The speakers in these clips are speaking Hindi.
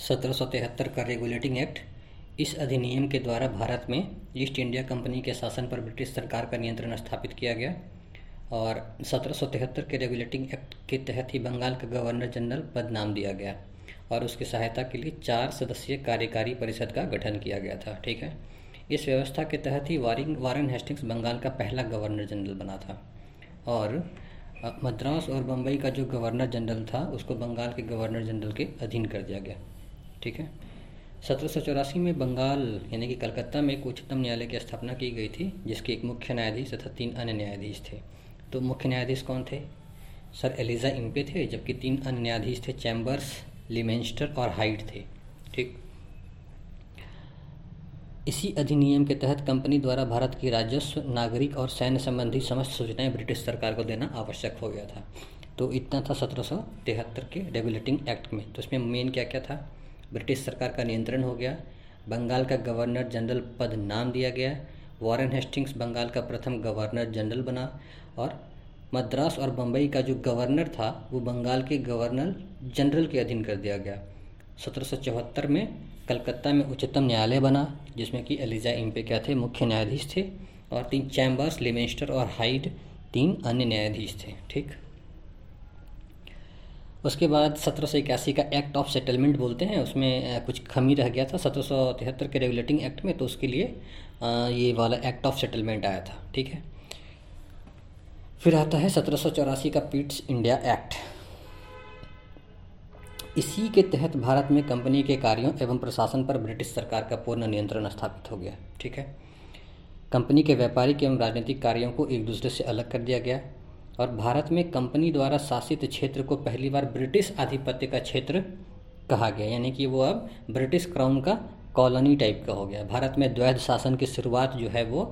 सत्रह सौ तिहत्तर का रेगुलेटिंग एक्ट इस अधिनियम के द्वारा भारत में ईस्ट इंडिया कंपनी के शासन पर ब्रिटिश सरकार का नियंत्रण स्थापित किया गया और सत्रह सौ तिहत्तर के रेगुलेटिंग एक्ट के तहत ही बंगाल का गवर्नर जनरल पद नाम दिया गया और उसकी सहायता के लिए चार सदस्यीय कार्यकारी परिषद का गठन किया गया था, ठीक है? इस व्यवस्था के तहत ही वारिंग, वारन हेस्टिंग्स बंगाल का पहला गवर्नर जनरल बना था और मद्रास और बम्बई का जो गवर्नर जनरल था, उसको बंगाल के गवर्नर जनरल के अधीन कर दिया गया। ठीक है? सत्रह सौ चौरासी में बंगाल, यानी कि कलकत्ता में एक उच्चतम न्यायालय की स्थापना की गई थी, जिसके एक मुख्य न्यायाधीश तथा तीन अन्य न्यायाधीश थे। तो मुख्य न्यायाधीश कौन थे? सर एलिजा इम्पे थे, जबकि तीन अन्य न्यायाधीश थे, चैम्बर्स, लिमेंस्टर और हाइट थे। ठीक? इसी अधिनियम के तहत कंपनी द्वारा भारत की राजस्व, नागरिक और सैन्य संबंधी समस्त सूचनाएँ ब्रिटिश सरकार को देना आवश्यक हो गया था। तो इतना था सत्रह सौ तिहत्तर के रेगुलेटिंग एक्ट में। तो इसमें मेन क्या क्या था? ब्रिटिश सरकार का नियंत्रण हो गया। बंगाल का गवर्नर जनरल पद नाम दिया गया। वॉरेन हेस्टिंग्स बंगाल का प्रथम गवर्नर जनरल बना और मद्रास और बम्बई का जो गवर्नर था, वो बंगाल के गवर्नर जनरल के अधीन कर दिया गया। सत्रह सौ चौहत्तर में कलकत्ता में उच्चतम न्यायालय बना, जिसमें कि एलिजा इम्पे क्या थे? मुख्य न्यायाधीश थे और तीन चैम्बर्स, लिमेस्टर और हाइड, तीन अन्य न्यायाधीश थे। ठीक? उसके बाद सत्रह सौ इक्यासी का एक्ट ऑफ़ सेटलमेंट बोलते हैं, उसमें कुछ खमी रह गया था। सत्रह सौ तिहत्तर के रेगुलेटिंग एक्ट में तो उसके लिए ये वाला एक्ट ऑफ़ सेटलमेंट आया था, ठीक है? फिर आता है सत्रह सौ चौरासी का पीट्स इंडिया एक्ट इसी के तहत भारत में कंपनी के कार्यों एवं प्रशासन पर ब्रिटिश सरकार का पूर्ण नियंत्रण स्थापित हो गया, ठीक है? कंपनी के व्यापारिक एवं राजनीतिक कार्यों को एक दूसरे से अलग कर दिया गया। और भारत में कंपनी द्वारा शासित क्षेत्र को पहली बार ब्रिटिश आधिपत्य का क्षेत्र कहा गया, यानी कि वो अब ब्रिटिश क्राउन का कॉलोनी टाइप का हो गया। भारत में द्वैध शासन की शुरुआत जो है वो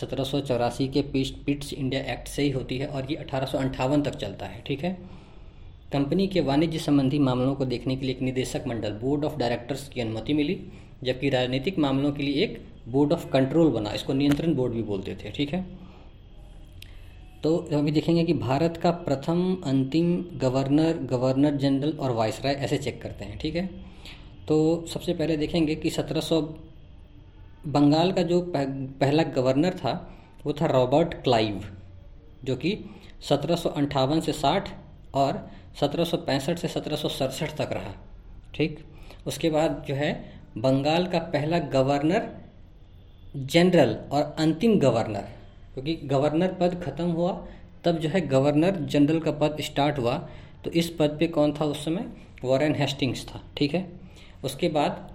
सत्रह सौ चौरासी के पिट्स इंडिया एक्ट से ही होती है और ये अठारह तक चलता है, ठीक है? कंपनी के वाणिज्य संबंधी मामलों को देखने के लिए एक निदेशक मंडल, बोर्ड ऑफ़ डायरेक्टर्स की अनुमति मिली, जबकि राजनीतिक मामलों के लिए एक बोर्ड ऑफ़ कंट्रोल बना, इसको नियंत्रण बोर्ड भी बोलते थे, ठीक है? तो अभी देखेंगे कि भारत का प्रथम अंतिम गवर्नर गवर्नर जनरल और वायसराय ऐसे चेक करते हैं, ठीक है? तो सबसे पहले देखेंगे कि 1700 बंगाल का जो पहला गवर्नर था, वो था रॉबर्ट क्लाइव, जो कि सत्रह से 60 और सत्रह सौ पैंसठ से सत्रह तक रहा, ठीक? उसके बाद जो है, बंगाल का पहला गवर्नर, जनरल और अंतिम गवर्नर क्योंकि गवर्नर पद खत्म हुआ, तब जो है गवर्नर जनरल का पद स्टार्ट हुआ। तो इस पद पे कौन था उस समय? वॉरेन हेस्टिंग्स था, ठीक है? उसके बाद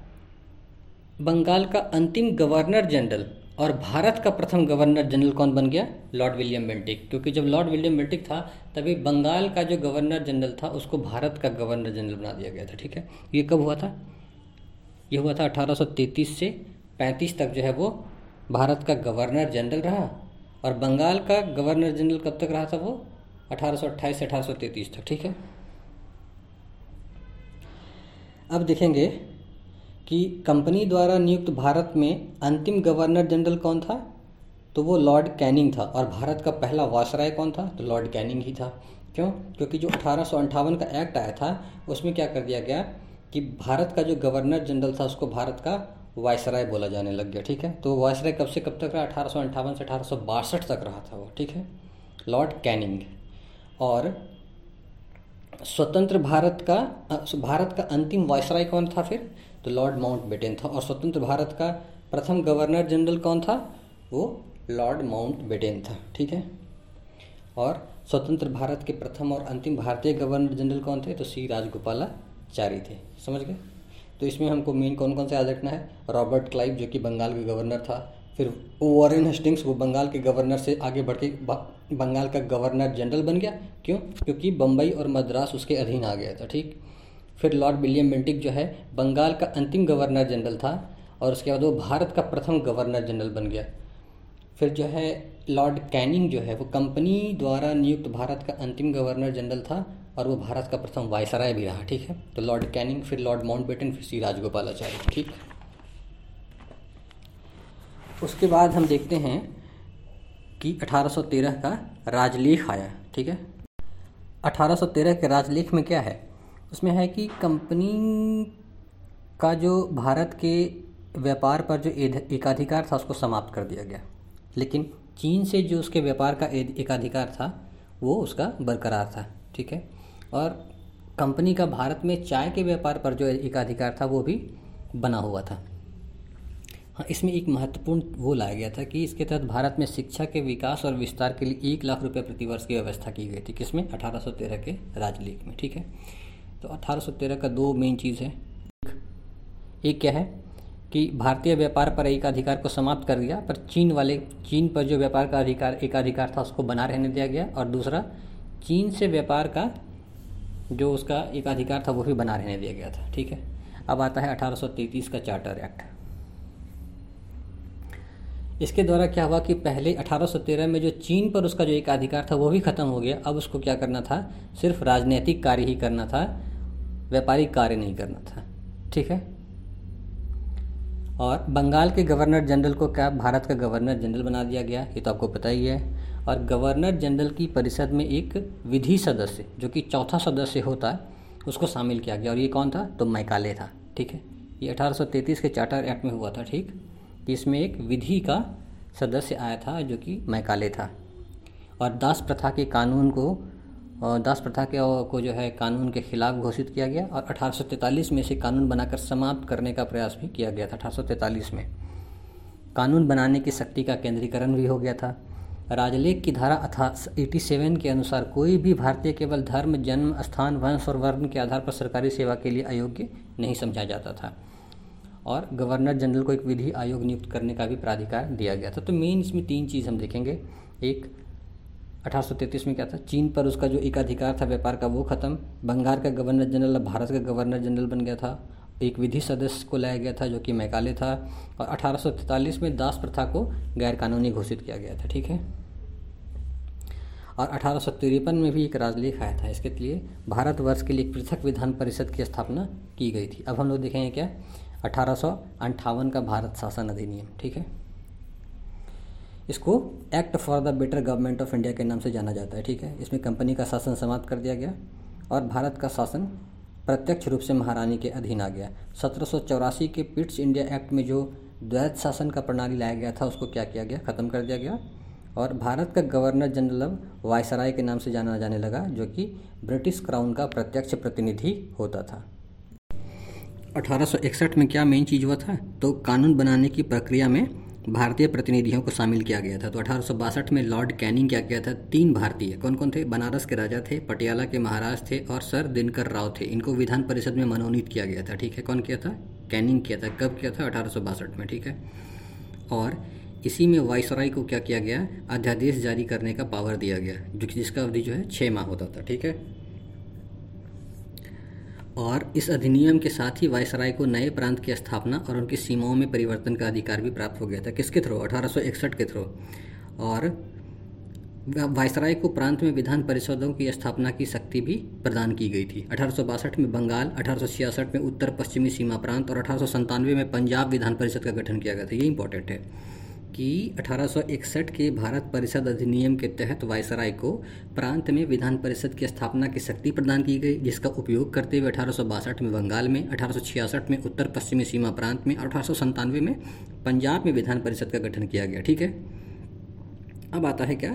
बंगाल का अंतिम गवर्नर जनरल और भारत का प्रथम गवर्नर जनरल कौन बन गया? Lord William Bentinck. क्योंकि जब लॉर्ड विलियम बेंटिक था, तभी बंगाल का जो गवर्नर जनरल था, उसको भारत का गवर्नर जनरल बना दिया गया था, ठीक है? ये कब हुआ था? ये हुआ था 1833 से 35 तक जो है वो भारत का गवर्नर जनरल रहा। और बंगाल का गवर्नर जनरल कब तक रहा था वो? 1828 से 1833 तक, ठीक है? अब देखेंगे कि कंपनी द्वारा नियुक्त भारत में अंतिम गवर्नर जनरल कौन था? तो वो लॉर्ड कैनिंग था। और भारत का पहला वासराय कौन था? तो लॉर्ड कैनिंग ही था। क्यों? क्योंकि जो अठारह सौ अट्ठावन का एक्ट आया था, उसमें क्या कर दिया गया कि भारत का जो गवर्नर जनरल था, उसको भारत का वायसराय बोला जाने लग गया, ठीक है? तो वायसराय कब से कब तक रहा? अठारह सौ अट्ठावन से अठारह सौ बासठ तक रहा था वो, ठीक है? Lord Canning. और स्वतंत्र भारत का भारत का अंतिम वायसराय कौन था फिर? तो लॉर्ड माउंट बेटेन था। और स्वतंत्र भारत का प्रथम गवर्नर जनरल कौन था? वो लॉर्ड माउंट बेटेन था, ठीक है? और स्वतंत्र भारत के प्रथम और अंतिम भारतीय गवर्नर जनरल कौन थे? तो सी राजगोपालाचारी थे। समझ गए? तो इसमें हमको मेन कौन कौन से याद रखना है? रॉबर्ट क्लाइव, जो कि बंगाल के गवर्नर था। फिर वॉरेन हेस्टिंग्स, वो बंगाल के गवर्नर से आगे बढ़ के बंगाल का गवर्नर जनरल बन गया। क्यों? क्योंकि बम्बई और मद्रास उसके अधीन आ गया था, ठीक? फिर लॉर्ड विलियम बेंटिक जो है, बंगाल का अंतिम गवर्नर जनरल था और उसके बाद वो भारत का प्रथम गवर्नर जनरल बन गया। फिर जो है, लॉर्ड कैनिंग जो है, वो कंपनी द्वारा नियुक्त भारत का अंतिम गवर्नर जनरल था। और वो भारत का प्रथम वायसराय भी रहा, ठीक है? तो लॉर्ड कैनिंग, फिर लॉर्ड माउंट बेटन फिर सी राजगोपालाचार्य ठीक? उसके बाद हम देखते हैं कि 1813 का राजलेख आया, ठीक है? 1813 के राजलेख में क्या है? उसमें है कि कंपनी का जो भारत के व्यापार पर जो एकाधिकार था, उसको समाप्त कर दिया गया। लेकिन चीन से जो उसके व्यापार का एकाधिकार था, वो उसका बरकरार था, ठीक है? और कंपनी का भारत में चाय के व्यापार पर जो एकाधिकार था, वो भी बना हुआ था। हाँ इसमें एक महत्वपूर्ण वो लाया गया था कि इसके तहत भारत में शिक्षा के विकास और विस्तार के लिए एक लाख रुपये प्रतिवर्ष की व्यवस्था की गई थी, किसमें? 1813 के राजलेख में, ठीक है? तो 1813 का दो मेन चीज़ है। एक क्या है कि भारतीय व्यापार पर एक अधिकार को समाप्त कर दिया, पर चीन वाले, चीन पर जो व्यापार का अधिकार, एकाधिकार था, उसको बना रहने दिया गया। और दूसरा, चीन से व्यापार का जो उसका एक अधिकार था वो भी बना रहने दिया गया था, ठीक है? अब आता है 1833 का चार्टर एक्ट। इसके द्वारा क्या हुआ कि पहले 1813 में जो चीन पर उसका जो एक अधिकार था वो भी ख़त्म हो गया, अब उसको क्या करना था? सिर्फ़ राजनीतिक कार्य ही करना था, व्यापारिक कार्य नहीं करना था, ठीक है? और बंगाल के गवर्नर जनरल को क्या? भारत का गवर्नर जनरल बना दिया गया, ये तो आपको पता ही है। और गवर्नर जनरल की परिषद में एक विधि सदस्य, जो कि चौथा सदस्य होता है, उसको शामिल किया गया। और ये कौन था? तो मैकाले था, ठीक है? ये अठारह के चार्टर एक्ट में हुआ था, ठीक? इसमें एक विधि का सदस्य आया था, जो कि मैकाले था। और दास प्रथा के कानून को दास प्रथा के को जो है कानून के खिलाफ घोषित किया गया और 1843 में इसे कानून बनाकर समाप्त करने का प्रयास भी किया गया था 1843 में। कानून बनाने की शक्ति का केंद्रीकरण भी हो गया था। राजलेख की धारा अथा एटी सेवन के अनुसार कोई भी भारतीय केवल धर्म, जन्म, स्थान, वंश और वर्ण के आधार पर सरकारी सेवा के लिए अयोग्य नहीं समझा जाता था। और गवर्नर जनरल को एक विधि आयोग नियुक्त करने का भी प्राधिकार दिया गया था। तो मेन इसमें तीन चीज़ हम देखेंगे। एक, अठारह में क्या था? चीन पर उसका जो एक अधिकार था व्यापार का, वो ख़त्म। बंगाल का गवर्नर जनरल भारत का गवर्नर जनरल बन गया था। एक विधि सदस्य को लाया गया था जो कि मैकाले था और अठारह में दास प्रथा को गैर कानूनी घोषित किया गया था, ठीक है? और अठारह में भी एक राजलेख आया था, इसके लिए भारतवर्ष के लिए एक पृथक विधान परिषद की स्थापना की गई थी। अब हम लोग देखेंगे क्या? अठारह का भारत शासन अधिनियम, ठीक है? इसको act for the better government of India के नाम से जाना जाता है, ठीक है? इसमें कंपनी का शासन समाप्त कर दिया गया और भारत का शासन प्रत्यक्ष रूप से महारानी के अधीन आ गया। सत्रह सौ चौरासी के पिट्स इंडिया एक्ट में जो द्वैत शासन का प्रणाली लाया गया था, उसको क्या किया गया? ख़त्म कर दिया गया। और भारत का गवर्नर जनरल अब वायसराय के नाम से जाना जाने लगा, जो कि ब्रिटिश क्राउन का प्रत्यक्ष प्रतिनिधि होता था। 1861 में क्या मेन चीज़ हुआ था? तो कानून बनाने की प्रक्रिया में भारतीय प्रतिनिधियों को शामिल किया गया था। तो अठारह सौ बासठ में लॉर्ड कैनिंग क्या किया था? तीन भारतीय। कौन कौन थे? बनारस के राजा थे, पटियाला के महाराज थे और सर दिनकर राव थे। इनको विधान परिषद में मनोनीत किया गया था। ठीक है, कौन किया था? कैनिंग किया था। कब किया था? अठारह सौ बासठ में। ठीक है। और इसी में वाइसराय को क्या किया गया? अध्यादेश जारी करने का पावर दिया गया जो जिसका अवधि जो है छः माह होता था। ठीक है। और इस अधिनियम के साथ ही वायसराय को नए प्रांत की स्थापना और उनकी सीमाओं में परिवर्तन का अधिकार भी प्राप्त हो गया था। किसके थ्रू? अठारह सौ इकसठ के थ्रू। और वायसराय को प्रांत में विधान परिषदों की स्थापना की शक्ति भी प्रदान की गई थी। अठारह सौ बासठ में बंगाल, अठारह सौ छियासठ में उत्तर पश्चिमी सीमा प्रांत और अठारह में पंजाब विधान परिषद का गठन किया गया था। ये इंपॉर्टेंट है। कि 1861 के भारत परिषद अधिनियम के तहत वायसराय को प्रांत में विधान परिषद की स्थापना की शक्ति प्रदान की गई, जिसका उपयोग करते हुए अठारह सौ बासठ में बंगाल में, अठारह सौ छियासठ में उत्तर पश्चिमी सीमा प्रांत में और अठारह में पंजाब में विधान परिषद का गठन किया गया। ठीक है? अब आता है क्या?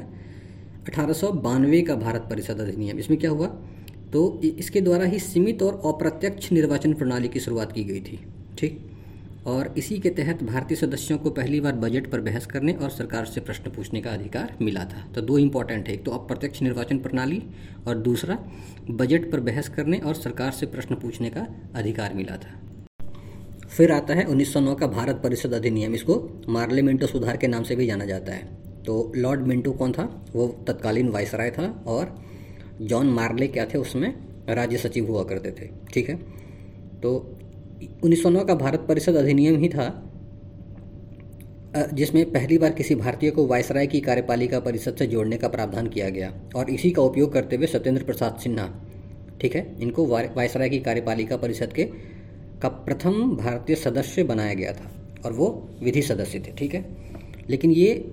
अठारह सौ बानवे का भारत परिषद अधिनियम। इसमें क्या हुआ? तो इसके द्वारा ही सीमित और अप्रत्यक्ष निर्वाचन प्रणाली की शुरुआत की गई थी। ठीक? और इसी के तहत भारतीय सदस्यों को पहली बार बजट पर बहस करने और सरकार से प्रश्न पूछने का अधिकार मिला था। तो दो इंपॉर्टेंट है, एक तो अप्रत्यक्ष निर्वाचन प्रणाली और दूसरा बजट पर बहस करने और सरकार से प्रश्न पूछने का अधिकार मिला था। फिर आता है 1909 का भारत परिषद अधिनियम। इसको मार्ले मिंटो सुधार के नाम से भी जाना जाता है। तो लॉर्ड मिंटो कौन था? वो तत्कालीन वायसराय था और जॉन मार्ले क्या थे? उसमें राज्य सचिव हुआ करते थे। ठीक है? तो उन्नीस सौ नौ का भारत परिषद अधिनियम ही था जिसमें पहली बार किसी भारतीय को वायसराय की कार्यपालिका परिषद से जोड़ने का प्रावधान किया गया और इसी का उपयोग करते हुए सत्येंद्र प्रसाद सिन्हा, ठीक है, इनको वायसराय की कार्यपालिका परिषद के, का प्रथम भारतीय सदस्य बनाया गया था और वो विधि सदस्य थे, ठीक है। लेकिन ये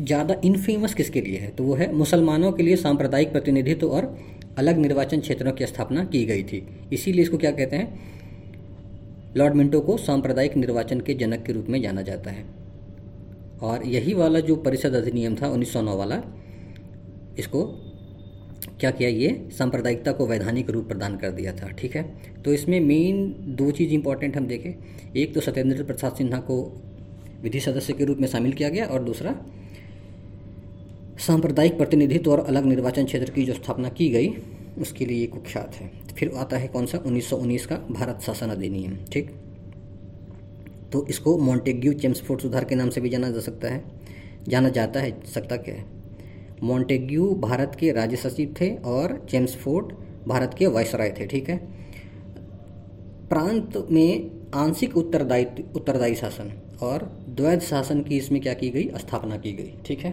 ज़्यादा इनफेमस किसके लिए है? तो वो है मुसलमानों के लिए सांप्रदायिक प्रतिनिधित्व और अलग निर्वाचन क्षेत्रों की स्थापना की गई थी। इसीलिए इसको क्या कहते हैं? लॉर्ड मिंटो को सांप्रदायिक निर्वाचन के जनक के रूप में जाना जाता है। और यही वाला जो परिषद अधिनियम था 1909 वाला, इसको क्या किया, ये सांप्रदायिकता को वैधानिक रूप प्रदान कर दिया था, ठीक है? तो इसमें मेन दो चीज़ इंपॉर्टेंट हम देखें। एक तो सत्येंद्र प्रसाद सिन्हा को विधि सदस्य के रूप में शामिल किया गया और दूसरा, सांप्रदायिक प्रतिनिधित्व और अलग निर्वाचन क्षेत्र की जो स्थापना की गई उसके लिए ये कुख्यात है। फिर आता है कौन सा? 1919 का भारत शासन अधिनियम, ठीक? तो इसको मॉन्टेग्यू चेम्सफोर्ड सुधार के नाम से भी जाना जा सकता है। जाना जाता है, सकता क्या है? मॉन्टेग्यू भारत के राज्य सचिव थे और चेम्सफोर्ड भारत के वायसराय थे, ठीक है? प्रांत में आंशिक उत्तरदायी उत्तरदायी शासन और द्वैध शासन की इसमें क्या की गई? स्थापना की गई, ठीक है?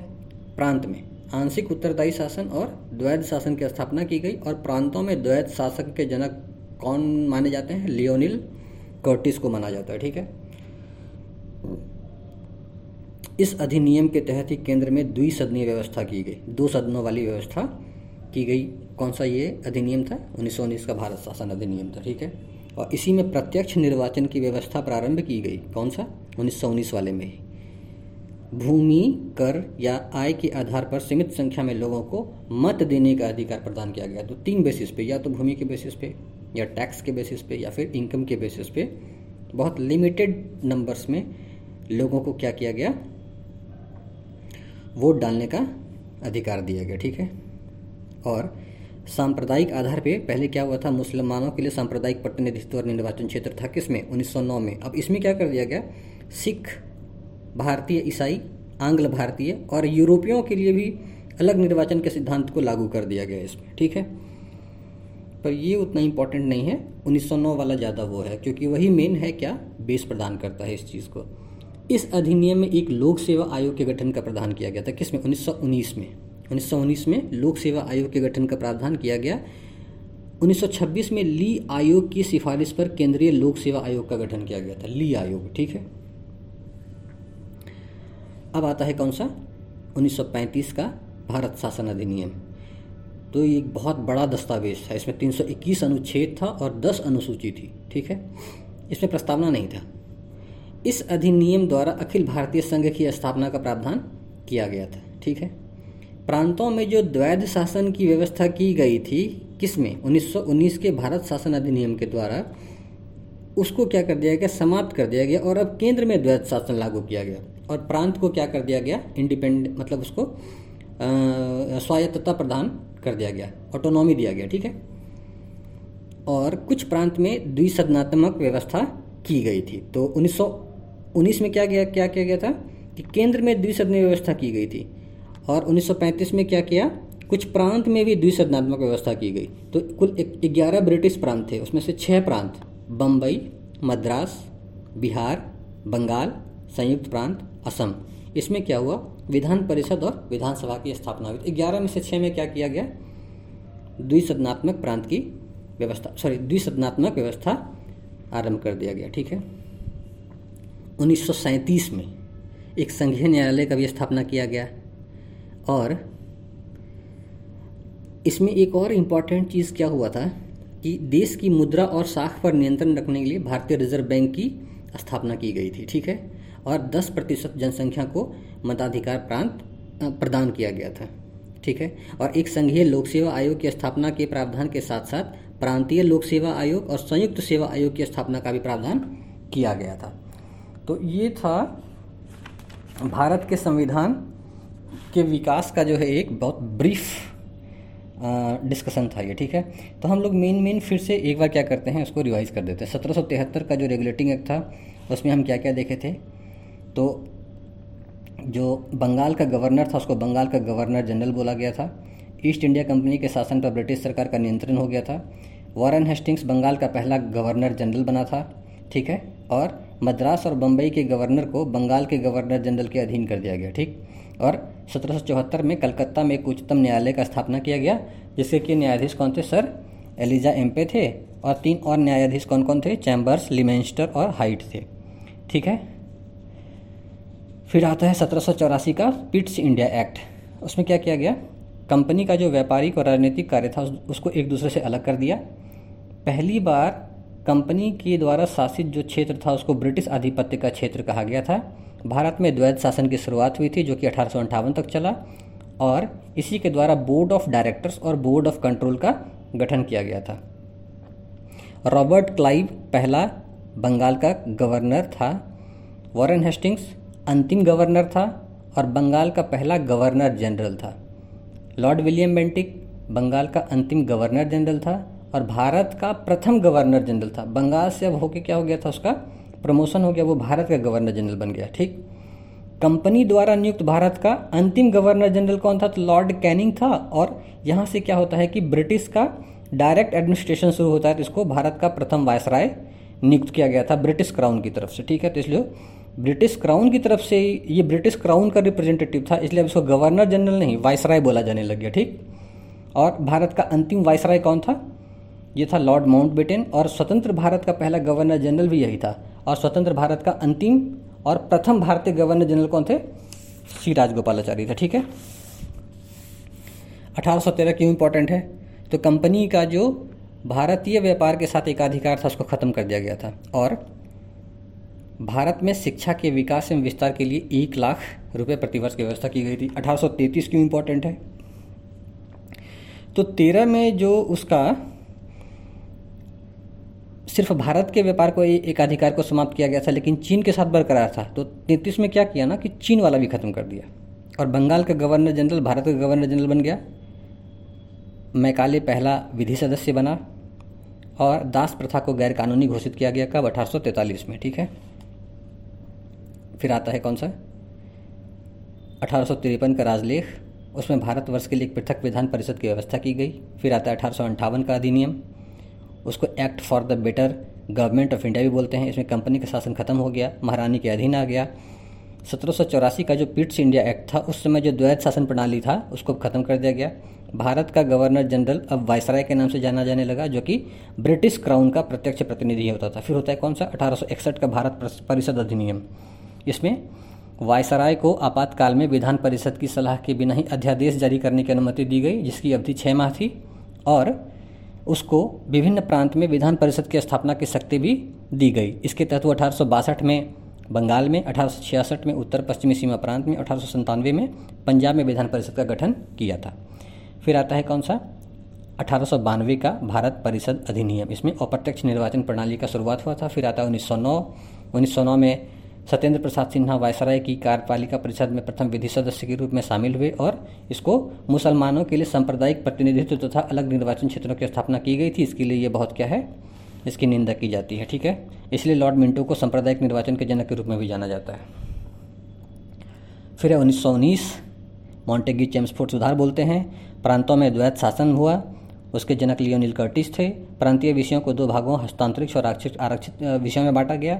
प्रांत में। आंशिक उत्तरदायी शासन और द्वैध शासन की स्थापना की गई और प्रांतों में द्वैध शासक के जनक कौन माने जाते हैं? लियोनिल कर्टिस को माना जाता है, ठीक है? इस अधिनियम के तहत ही केंद्र में द्विसदनीय व्यवस्था की गई। दो सदनों वाली व्यवस्था की गई। कौन सा ये अधिनियम था? उन्नीस सौ उन्नीस का भारत शासन अधिनियम था, ठीक है? और इसी में प्रत्यक्ष निर्वाचन की व्यवस्था प्रारंभ की गई। कौन सा? उन्नीस सौ उन्नीस वाले में ही। भूमि, कर या आय के आधार पर सीमित संख्या में लोगों को मत देने का अधिकार प्रदान किया गया। तो तीन बेसिस पे, या तो भूमि के बेसिस पे, या टैक्स के बेसिस पे, या फिर इनकम के बेसिस पे, बहुत लिमिटेड नंबर्स में लोगों को क्या किया गया? वोट डालने का अधिकार दिया गया, ठीक है? और सांप्रदायिक आधार पे, पहले क्या हुआ था? मुसलमानों के लिए सांप्रदायिक प्रतिनिधित्व और निर्वाचन क्षेत्र था किसमें? 1909 में। अब इसमें क्या कर दिया गया? सिख भारतीय ईसाई, आंग्ल भारतीय और यूरोपियों के लिए भी अलग निर्वाचन के सिद्धांत को लागू कर दिया गया इसमें, ठीक है? पर ये उतना इम्पोर्टेंट नहीं है 1909 वाला ज़्यादा वो है, क्योंकि वही मेन है क्या? बेस प्रदान करता है इस चीज़ को। इस अधिनियम में एक लोक सेवा आयोग के गठन का प्रावधान किया गया था, किसमें? 1919 में। 1919 में लोक सेवा आयोग के गठन का प्रावधान किया गया। 1926 में ली आयोग की सिफारिश पर केंद्रीय लोक सेवा आयोग का गठन किया गया था, ली आयोग, ठीक है? अब आता है कौन सा? 1935 का भारत शासन अधिनियम। तो ये एक बहुत बड़ा दस्तावेज़ था। इसमें 321 अनुच्छेद था और 10 अनुसूची थी। ठीक है? इसमें प्रस्तावना नहीं था। इस अधिनियम द्वारा अखिल भारतीय संघ की स्थापना का प्रावधान किया गया था। ठीक है? प्रांतों में जो द्वैध शासन की व्यवस्था की गई थी, किसमें? 1919 के भारत शासन अधिनियम के द्वारा। उसको क्या कर दिया गया? समाप्त कर दिया गया और अब केंद्र में द्वैध शासन लागू किया गया। और प्रांत को क्या कर दिया गया? इंडिपेंडेंट मतलब उसको स्वायत्तता प्रदान कर दिया गया ऑटोनॉमी दिया गया, ठीक है? और कुछ प्रांत में द्विसदनात्मक व्यवस्था की गई थी। तो 1919 में क्या गया क्या किया गया था? कि केंद्र में द्विसदनीय व्यवस्था की गई थी। और 1935 में क्या किया? कुछ प्रांत में भी द्विसदनात्मक व्यवस्था की गई। तो कुल ग्यारह ब्रिटिश प्रांत थे, उसमें से छः प्रांत बम्बई मद्रास, बिहार, बंगाल संयुक्त प्रांत असम। इसमें क्या हुआ? विधान परिषद और विधानसभा की स्थापना हुई। ग्यारह में से छः में क्या किया गया? द्विसदनात्मक प्रांत की व्यवस्था सॉरी द्विसदनात्मक व्यवस्था आरंभ कर दिया गया, ठीक है? उन्नीस सौ सैंतीस में एक संघीय न्यायालय का भी स्थापना किया गया। और इसमें एक और इंपॉर्टेंट चीज़ क्या हुआ था कि देश की मुद्रा और साख पर नियंत्रण रखने के लिए भारतीय रिज़र्व बैंक की स्थापना की गई थी, ठीक है? और 10 प्रतिशत जनसंख्या को मताधिकार प्रांत प्रदान किया गया था। ठीक है? और एक संघीय लोक सेवा आयोग की स्थापना के प्रावधान के साथ साथ प्रांतीय लोक सेवा आयोग और संयुक्त सेवा आयोग की स्थापना का भी प्रावधान किया गया था। तो ये था भारत के संविधान के विकास का जो है एक बहुत ब्रीफ डिस्कशन था ये, ठीक है? तो हम लोग मेन मेन फिर से एक बार क्या करते हैं, उसको रिवाइज कर देते हैं। सत्रह सौ तिहत्तर का जो रेगुलेटिंग एक्ट था, उसमें हम क्या क्या देखे थे? तो जो बंगाल का गवर्नर था, उसको बंगाल का गवर्नर जनरल बोला गया था। ईस्ट इंडिया कंपनी के शासन पर ब्रिटिश सरकार का नियंत्रण हो गया था। वारन हेस्टिंग्स बंगाल का पहला गवर्नर जनरल बना था, ठीक है? और मद्रास और बम्बई के गवर्नर को बंगाल के गवर्नर जनरल के अधीन कर दिया गया, ठीक? और सत्रह सौ चौहत्तर में कलकत्ता में एक उच्चतम न्यायालय का स्थापना किया गया, जिसके कि न्यायाधीश कौन थे? सर एलिजा एम्पे थे, और तीन और न्यायाधीश कौन कौन थे? चैम्बर्स, लिमेंस्टर और हाइट थे, ठीक है? फिर आता है सत्रह सौ चौरासी का पिट्स इंडिया एक्ट। उसमें क्या किया गया? कंपनी का जो व्यापारिक और राजनीतिक कार्य था उसको एक दूसरे से अलग कर दिया। पहली बार कंपनी के द्वारा शासित जो क्षेत्र था, उसको ब्रिटिश आधिपत्य का क्षेत्र कहा गया था। भारत में द्वैत शासन की शुरुआत हुई थी, जो कि अठारह सौ अठावन तक चला, और इसी के द्वारा बोर्ड ऑफ़ डायरेक्टर्स और बोर्ड ऑफ़ कंट्रोल का गठन किया गया था। रॉबर्ट क्लाइव, पहला बंगाल का गवर्नर था। वॉरेन हेस्टिंग्स अंतिम गवर्नर था और बंगाल का पहला गवर्नर जनरल था। लॉर्ड विलियम बेंटिक बंगाल का अंतिम गवर्नर जनरल था और भारत का प्रथम गवर्नर जनरल था। बंगाल से अब होके क्या हो गया था उसका? प्रमोशन हो गया। वो भारत का गवर्नर जनरल बन गया, ठीक? कंपनी द्वारा नियुक्त भारत का अंतिम गवर्नर जनरल कौन था? तो लॉर्ड कैनिंग था और यहाँ से क्या होता है कि ब्रिटिश का डायरेक्ट एडमिनिस्ट्रेशन शुरू होता है तो इसको भारत का प्रथम वायसराय नियुक्त किया गया था ब्रिटिश क्राउन की तरफ़ से, ठीक है? तो इसलिए ब्रिटिश क्राउन की तरफ़ से ये ब्रिटिश क्राउन का रिप्रेजेंटेटिव था, इसलिए अब इसको गवर्नर जनरल नहीं वायसराय बोला जाने लग गया, ठीक? और भारत का अंतिम वायसराय कौन था? ये था लॉर्ड माउंट और स्वतंत्र भारत का पहला गवर्नर जनरल भी यही था, और स्वतंत्र भारत का अंतिम और प्रथम भारतीय गवर्नर जनरल कौन थे? सी राजगोपालाचारी थे, ठीक है? 1813 क्यों इंपॉर्टेंट है? तो कंपनी का जो भारतीय व्यापार के साथ एकाधिकार था, उसको ख़त्म कर दिया गया था, और भारत में शिक्षा के विकास एवं विस्तार के लिए एक लाख रुपए प्रतिवर्ष की व्यवस्था की गई थी। 1833 क्यों इंपॉर्टेंट है? तो तेरह में जो उसका सिर्फ़ भारत के व्यापार को एक अधिकार को समाप्त किया गया था, लेकिन चीन के साथ बरकरार था। तो तैंतीस में क्या किया ना कि चीन वाला भी खत्म कर दिया। और बंगाल का गवर्नर जनरल, भारत का गवर्नर जनरल बन गया। मैकाले पहला विधि सदस्य बना और दास प्रथा को गैर कानूनी घोषित किया गया। कब? अठारह सौ तैंतालीस में, ठीक है? फिर आता है कौन सा? अठारह सौ तिरपन का राजलेख। उसमें भारतवर्ष के लिए एक पृथक विधान परिषद की व्यवस्था की गई। फिर आता है अठारह का अधिनियम। उसको act for the better government of India भी बोलते हैं। इसमें कंपनी का शासन खत्म हो गया, महारानी के अधीन आ गया। सत्रह सौ चौरासी का जो पिट्स इंडिया एक्ट था, उस समय जो द्वैत शासन प्रणाली था, उसको खत्म कर दिया गया। भारत का गवर्नर जनरल अब वायसराय के नाम से जाना जाने लगा, जो कि ब्रिटिश क्राउन का प्रत्यक्ष प्रतिनिधि होता था। फिर होता है कौन सा? अठारह सौ इकसठ का भारत परिषद अधिनियम। इसमें वायसराय को आपातकाल में विधान परिषद की सलाह के बिना ही अध्यादेश जारी करने की अनुमति दी गई, जिसकी अवधि छः माह थी, और उसको विभिन्न प्रांत में विधान परिषद की स्थापना की शक्ति भी दी गई। इसके तहत वो अठारह सौ बासठ में बंगाल में, अठारह सौ छियासठ में, उत्तर पश्चिमी सीमा प्रांत में, अठारह में पंजाब में विधान परिषद का गठन किया था। फिर आता है कौन सा? अठारह सौ बानवे का भारत परिषद अधिनियम। इसमें अप्रत्यक्ष निर्वाचन प्रणाली का शुरुआत हुआ था। फिर आता है उन्नीस सौ नौ। उन्नीस सौ नौ में सत्येंद्र प्रसाद सिन्हा वायसराय की कार्यपालिका परिषद में प्रथम विधि सदस्य के रूप में शामिल हुए और इसको मुसलमानों के लिए सांप्रदायिक प्रतिनिधित्व तथा अलग निर्वाचन क्षेत्रों की स्थापना की गई थी। इसके लिए ये बहुत क्या है? इसकी निंदा की जाती है, ठीक है? इसलिए लॉर्ड मिंटो को सांप्रदायिक निर्वाचन के जनक के रूप में भी जाना जाता है। फिर उन्नीस सौ उन्नीस मॉन्टेगी चेम्सफोर्ड सुधार बोलते हैं। प्रांतों में द्वैत शासन हुआ। उसके जनक लियोनिल कर्टिस थे। प्रांतीय विषयों को दो भागों हस्तांतरित और आरक्षित आरक्षित विषयों में बांटा गया।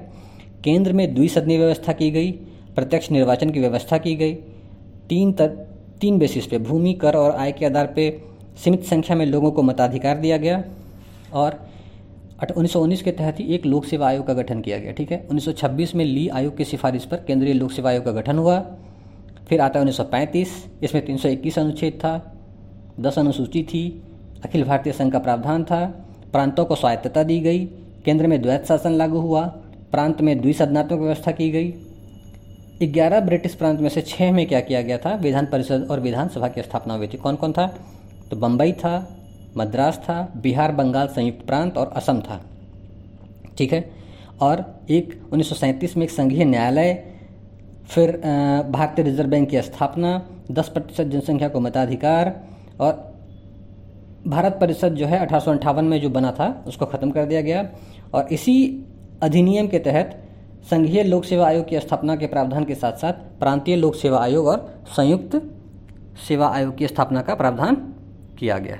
केंद्र में द्विसदनीय व्यवस्था की गई प्रत्यक्ष निर्वाचन की व्यवस्था की गई। तीन तर, तीन बेसिस पे भूमि कर और आय के आधार पे सीमित संख्या में लोगों को मताधिकार दिया गया और उन्नीस सौ उन्नीस के तहत ही एक लोक सेवा आयोग का गठन किया गया ठीक है? 1926 में ली आयोग की सिफारिश पर केंद्रीय लोक सेवा आयोग का गठन हुआ। फिर आता है उन्नीस सौ पैंतीस इसमें 321 अनुच्छेद था दस अनुसूची थी अखिल भारतीय संघ का प्रावधान था प्रांतों को स्वायत्तता दी गई केंद्र में द्वैत शासन लागू हुआ प्रांत में द्विसदनात्मक व्यवस्था की गई। ग्यारह ब्रिटिश प्रांत में से छः में क्या किया गया था? विधान परिषद और विधानसभा की स्थापना हुई थी। कौन कौन था? तो बम्बई था, मद्रास था, बिहार, बंगाल संयुक्त प्रांत और असम था। ठीक है? और एक उन्नीस में एक संघीय न्यायालय, फिर भारतीय रिज़र्व बैंक की स्थापना, दस प्रतिशत जनसंख्या को मताधिकार और भारत परिषद जो है अठारह में जो बना था, उसको ख़त्म कर दिया गया। और इसी अधिनियम के तहत संघीय लोक सेवा आयोग की स्थापना के प्रावधान के साथ साथ प्रांतीय लोक सेवा आयोग और संयुक्त सेवा आयोग की स्थापना का प्रावधान किया गया।